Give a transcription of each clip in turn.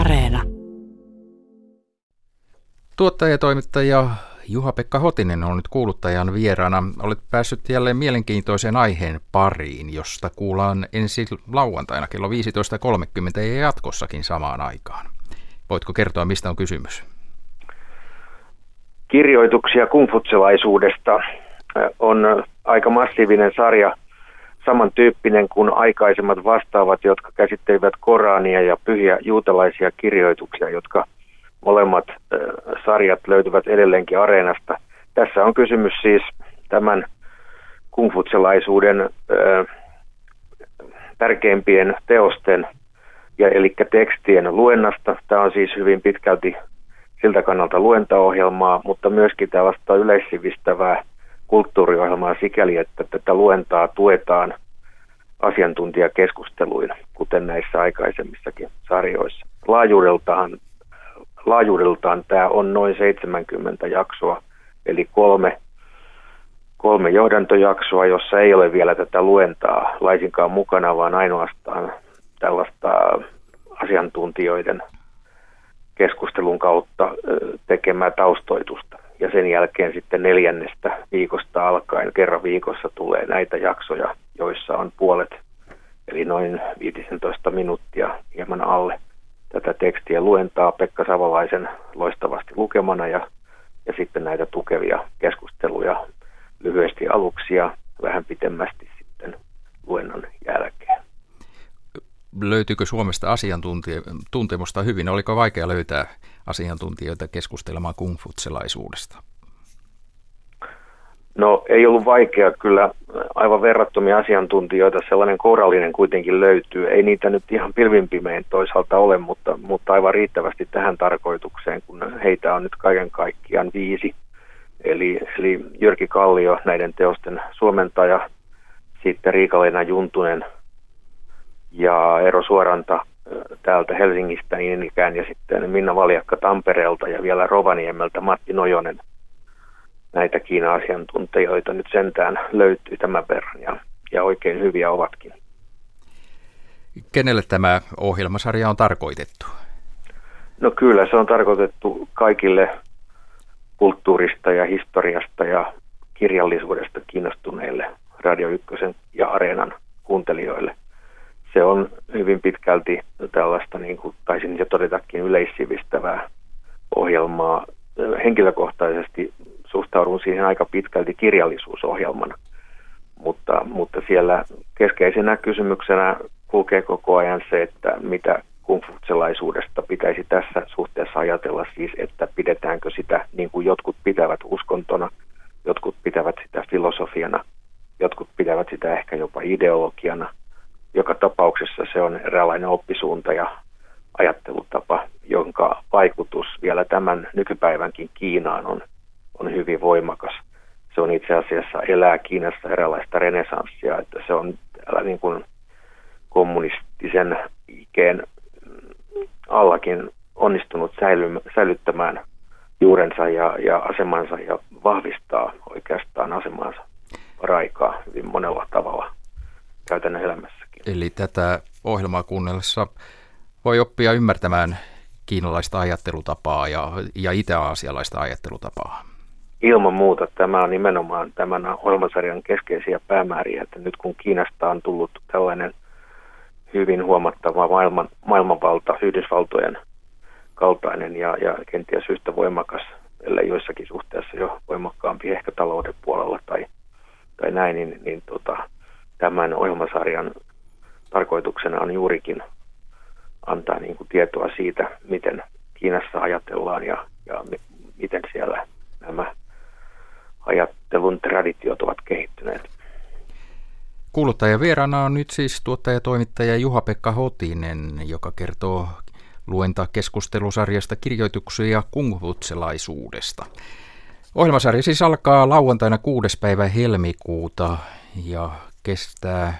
Areena. Tuottaja ja toimittaja Juha-Pekka Hotinen on nyt kuuluttajan vieraana. Olet päässyt jälleen mielenkiintoisen aiheen pariin, josta kuullaan ensi lauantaina kello 15.30 ja jatkossakin samaan aikaan. Voitko kertoa, mistä on kysymys? Kirjoituksia kungfutselaisuudesta on aika massiivinen sarja, samantyyppinen kuin aikaisemmat vastaavat, jotka käsittelivät Korania ja pyhiä juutalaisia kirjoituksia, jotka molemmat sarjat löytyvät edelleenkin areenasta. Tässä on kysymys siis tämän kungfutselaisuuden tärkeimpien teosten ja eli tekstien luennasta. Tämä on siis hyvin pitkälti siltä kannalta luentaohjelmaa, mutta myöskin tällaista yleissivistävää kulttuuriohjelmaa sikäli, että tätä luentaa tuetaan asiantuntijakeskusteluin, kuten näissä aikaisemmissakin sarjoissa. Laajuudeltaan, laajuudeltaan tämä on noin 70 jaksoa, eli kolme, kolme johdantojaksoa, jossa ei ole vielä tätä luentaa laisinkaan mukana, vaan ainoastaan tällaista asiantuntijoiden keskustelun kautta tekemää taustoitusta. Ja sen jälkeen sitten neljännestä viikosta alkaen kerran viikossa tulee näitä jaksoja, joissa on puolet, eli noin 15 minuuttia hieman alle tätä tekstiä luentaa Pekka Savolaisen loistavasti lukemana ja, ja sitten näitä tukevia keskusteluja lyhyesti aluksi ja vähän pitemmästi sitten luennon jälkeen löytyykö Suomesta asiantuntemusta hyvin? Oliko vaikea löytää asiantuntijoita keskustelemaan kungfutselaisuudesta? No ei ollut vaikea kyllä. Aivan verrattomia asiantuntijoita, sellainen kourallinen kuitenkin löytyy. Ei niitä nyt ihan pilvinpimein toisaalta ole, mutta, mutta aivan riittävästi tähän tarkoitukseen, kun heitä on nyt kaiken kaikkiaan viisi. Eli, eli Jyrki Kallio, näiden teosten suomentaja, sitten Riika-Leena Juntunen, ja Eero Suoranta täältä Helsingistä niin ikään ja sitten Minna Valjakka Tampereelta ja vielä Rovaniemeltä Matti Nojonen. Näitä Kiina-asiantuntijoita nyt sentään löytyy tämän verran ja, ja oikein hyviä ovatkin. Kenelle tämä ohjelmasarja on tarkoitettu? No kyllä se on tarkoitettu kaikille kulttuurista ja historiasta ja kirjallisuudesta kiinnostuneille Radio Ykkösen ja Areenan kuuntelijoille – se on hyvin pitkälti tällaista, niin kuin taisin jo todetakin, yleissivistävää ohjelmaa. Henkilökohtaisesti suhtaudun siihen aika pitkälti kirjallisuusohjelmana, mutta, mutta siellä keskeisenä kysymyksenä kulkee koko ajan se, että mitä kungfutselaisuudesta pitäisi tässä suhteessa ajatella siis, että pidetäänkö sitä niin kuin jotkut pitävät uskontona, jotkut pitävät sitä filosofiana, jotkut pitävät sitä ehkä jopa ideologiana – joka tapauksessa se on eräänlainen oppisuunta ja ajattelutapa, jonka vaikutus vielä tämän nykypäivänkin Kiinaan on, on hyvin voimakas. Se on itse asiassa elää Kiinassa eräänlaista renesanssia, että se on niin kuin kommunistisen ikeen allakin onnistunut säily, säilyttämään juurensa ja, ja asemansa ja vahvistaa oikeastaan asemansa paraikaa hyvin monella tavalla käytännön elämässä. Eli tätä ohjelmaa kuunnellessa voi oppia ymmärtämään kiinalaista ajattelutapaa ja, ja itä-aasialaista ajattelutapaa. Ilman muuta tämä on nimenomaan tämän ohjelmasarjan keskeisiä päämääriä, että nyt kun Kiinasta on tullut tällainen hyvin huomattava maailman, maailmanvalta, Yhdysvaltojen kaltainen ja, ja kenties yhtä voimakas, ellei joissakin suhteessa jo voimakkaampi ehkä talouden puolella tai, tai näin, niin, niin tota, tämän ohjelmasarjan tarkoituksena on juurikin antaa niin kuin tietoa siitä, miten Kiinassa ajatellaan ja, ja miten siellä nämä ajattelun traditiot ovat kehittyneet. Kuuluttajan vieraana on nyt siis tuottaja-toimittaja Juha-Pekka Hotinen, joka kertoo luenta keskustelusarjasta kirjoituksia kunghutselaisuudesta. Ohjelmasarja siis alkaa lauantaina 6. päivä helmikuuta ja kestää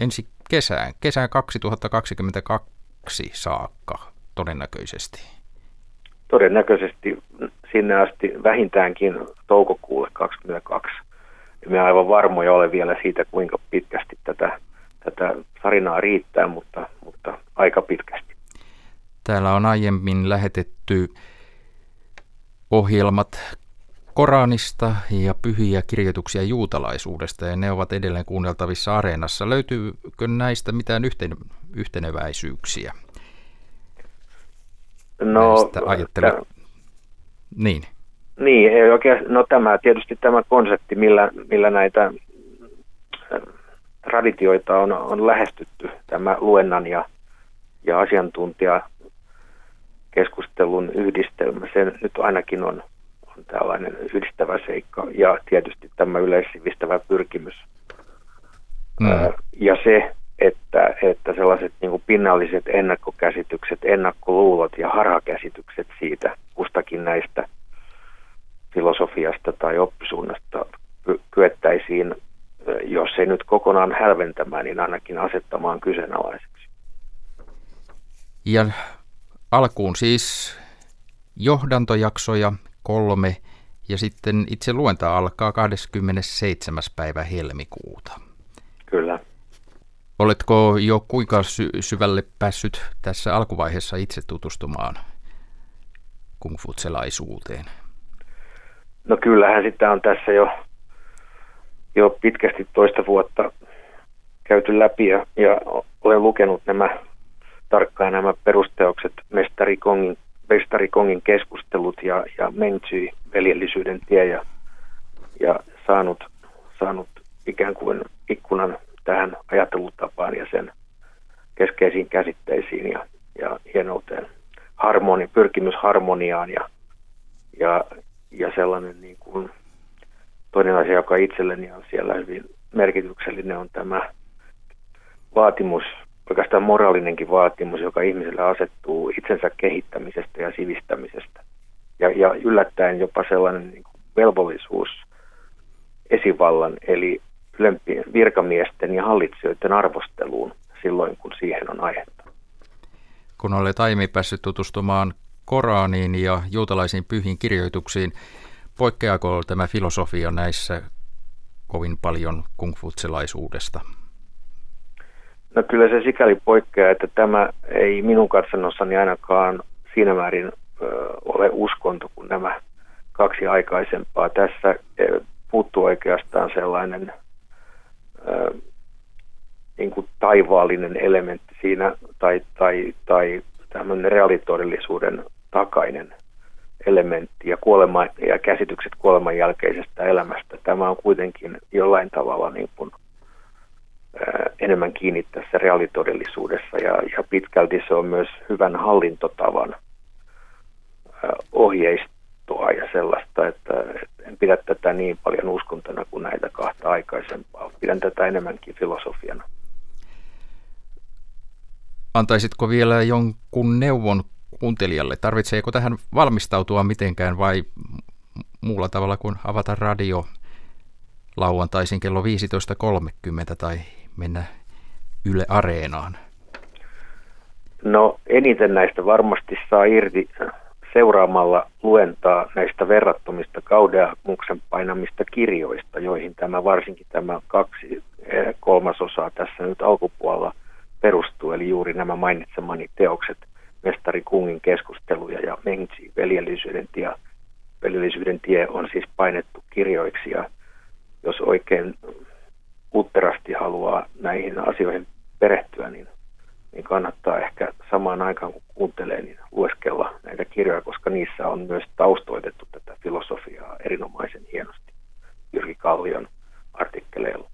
ensi kesään, kesään 2022 saakka todennäköisesti? Todennäköisesti sinne asti vähintäänkin toukokuulle 2022. Me aivan varmoja ole vielä siitä, kuinka pitkästi tätä, tätä sarinaa riittää, mutta, mutta aika pitkästi. Täällä on aiemmin lähetetty ohjelmat Koranista ja pyhiä kirjoituksia juutalaisuudesta, ja ne ovat edelleen kuunneltavissa areenassa. Löytyykö näistä mitään yhten, yhteneväisyyksiä? No, ajattele... Tämä, niin. Niin, ei oikein, no tämä tietysti tämä konsepti, millä, millä näitä äh, traditioita on, on lähestytty, tämä luennan ja, ja asiantuntija keskustelun yhdistelmä, se nyt ainakin on, on tällainen yhdistävä seikka ja tietysti tämä yleissivistävä pyrkimys. Mm. Ja se, että, että sellaiset niin pinnalliset ennakkokäsitykset, ennakkoluulot ja harhakäsitykset siitä kustakin näistä filosofiasta tai oppisuunnasta kyettäisiin, jos ei nyt kokonaan hälventämään, niin ainakin asettamaan kyseenalaiseksi. Ja alkuun siis johdantojaksoja kolme ja sitten itse luenta alkaa 27. päivä helmikuuta. Kyllä. Oletko jo kuinka sy- syvälle päässyt tässä alkuvaiheessa itse tutustumaan kung futselaisuuteen? No kyllähän sitä on tässä jo, jo pitkästi toista vuotta käyty läpi ja, ja olen lukenut nämä tarkkaan nämä perusteokset Mestari Kongin, Mestari Kongin keskustelut ja, ja Mentsyi, veljellisyyden tie ja, ja saanut, saanut ikään kuin ikkunan tähän ajattelutapaan ja sen keskeisiin käsitteisiin ja, ja hienouteen. Harmoni, pyrkimys harmoniaan ja, ja, ja sellainen niin kuin, toinen asia, joka itselleni on siellä hyvin merkityksellinen, on tämä vaatimus, oikeastaan moraalinenkin vaatimus, joka ihmiselle asettuu itsensä kehittämisestä ja sivistämisestä. Ja, ja yllättäen jopa sellainen niin kuin velvollisuus esivallan, eli ylempien virkamiesten ja hallitsijoiden arvosteluun silloin, kun siihen on aihetta. Kun olet aiemmin päässyt tutustumaan Koraniin ja juutalaisiin pyhiin kirjoituksiin, poikkeako tämä filosofia näissä kovin paljon kungfutselaisuudesta? No kyllä se sikäli poikkeaa, että tämä ei minun katsannossani ainakaan siinä määrin ole uskonto kuin nämä kaksi aikaisempaa. Tässä puuttuu oikeastaan sellainen niin kuin taivaallinen elementti siinä tai, tai, tai tämmöinen reaalitodellisuuden takainen elementti ja, kuolema, ja käsitykset kuoleman jälkeisestä elämästä. Tämä on kuitenkin jollain tavalla niin kuin, enemmän kiinni tässä reaalitodellisuudessa ja, ja pitkälti se on myös hyvän hallintotavan ohjeistoa ja sellaista, että en pidä tätä niin paljon uskontona kuin näitä kahta aikaisempaa. Pidän tätä enemmänkin filosofiana. Antaisitko vielä jonkun neuvon kuuntelijalle? Tarvitseeko tähän valmistautua mitenkään vai muulla tavalla kuin avata radio lauantaisin kello 15.30 tai mennä Yle Areenaan? No eniten näistä varmasti saa irti seuraamalla luentaa näistä verrattomista kaudeamuksen painamista kirjoista, joihin tämä varsinkin tämä kaksi eh, kolmasosaa tässä nyt alkupuolella perustuu, eli juuri nämä mainitsemani teokset, Mestari Kungin keskusteluja ja Mengzi, veljellisyyden tie. Veljellisyyden tie on siis painettu kirjoiksi ja jos oikein utterasti haluaa näihin asioihin perehtyä, niin niin kannattaa ehkä samaan aikaan kun kuuntelee, niin lueskella näitä kirjoja, koska niissä on myös taustoitettu tätä filosofiaa erinomaisen hienosti Jyrki Kallion artikkeleilla.